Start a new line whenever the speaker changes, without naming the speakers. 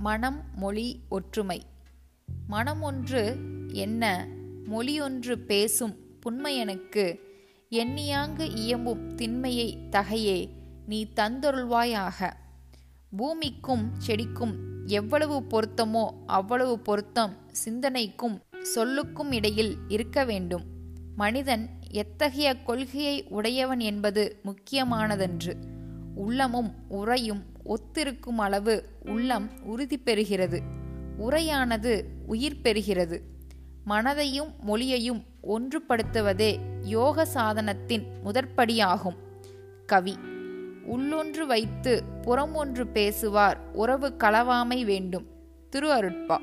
மனம் மொழி ஒற்றுமை. மனம் ஒன்று என்ன? மொழியொன்று பேசும் புன்மையனுக்கு எண்ணியாங்கு இயம்பும் திண்மையை தகையே நீ தந்தொருள்வாயாக பூமிக்கும் செடிக்கும் எவ்வளவு பொருத்தமோ அவ்வளவு பொருத்தம் சிந்தனைக்கும் சொல்லுக்கும் இடையில் இருக்க வேண்டும். மனிதன் எத்தகைய கொள்கையை உடையவன் என்பது முக்கியமானதன்று. உள்ளமும் உரையும் ஒத்திருக்கும் அளவு உள்ளம் உறுதி பெறுகிறது. உரையானது உயிர் பெறுகிறது. மனதையும் மொழியையும் ஒன்றுபடுத்துவதே யோக சாதனத்தின் முதற்படியாகும். கவி உள்ளொன்று வைத்து புறமொன்று பேசுவார் உறவு களவாமை வேண்டும். திரு அருட்பா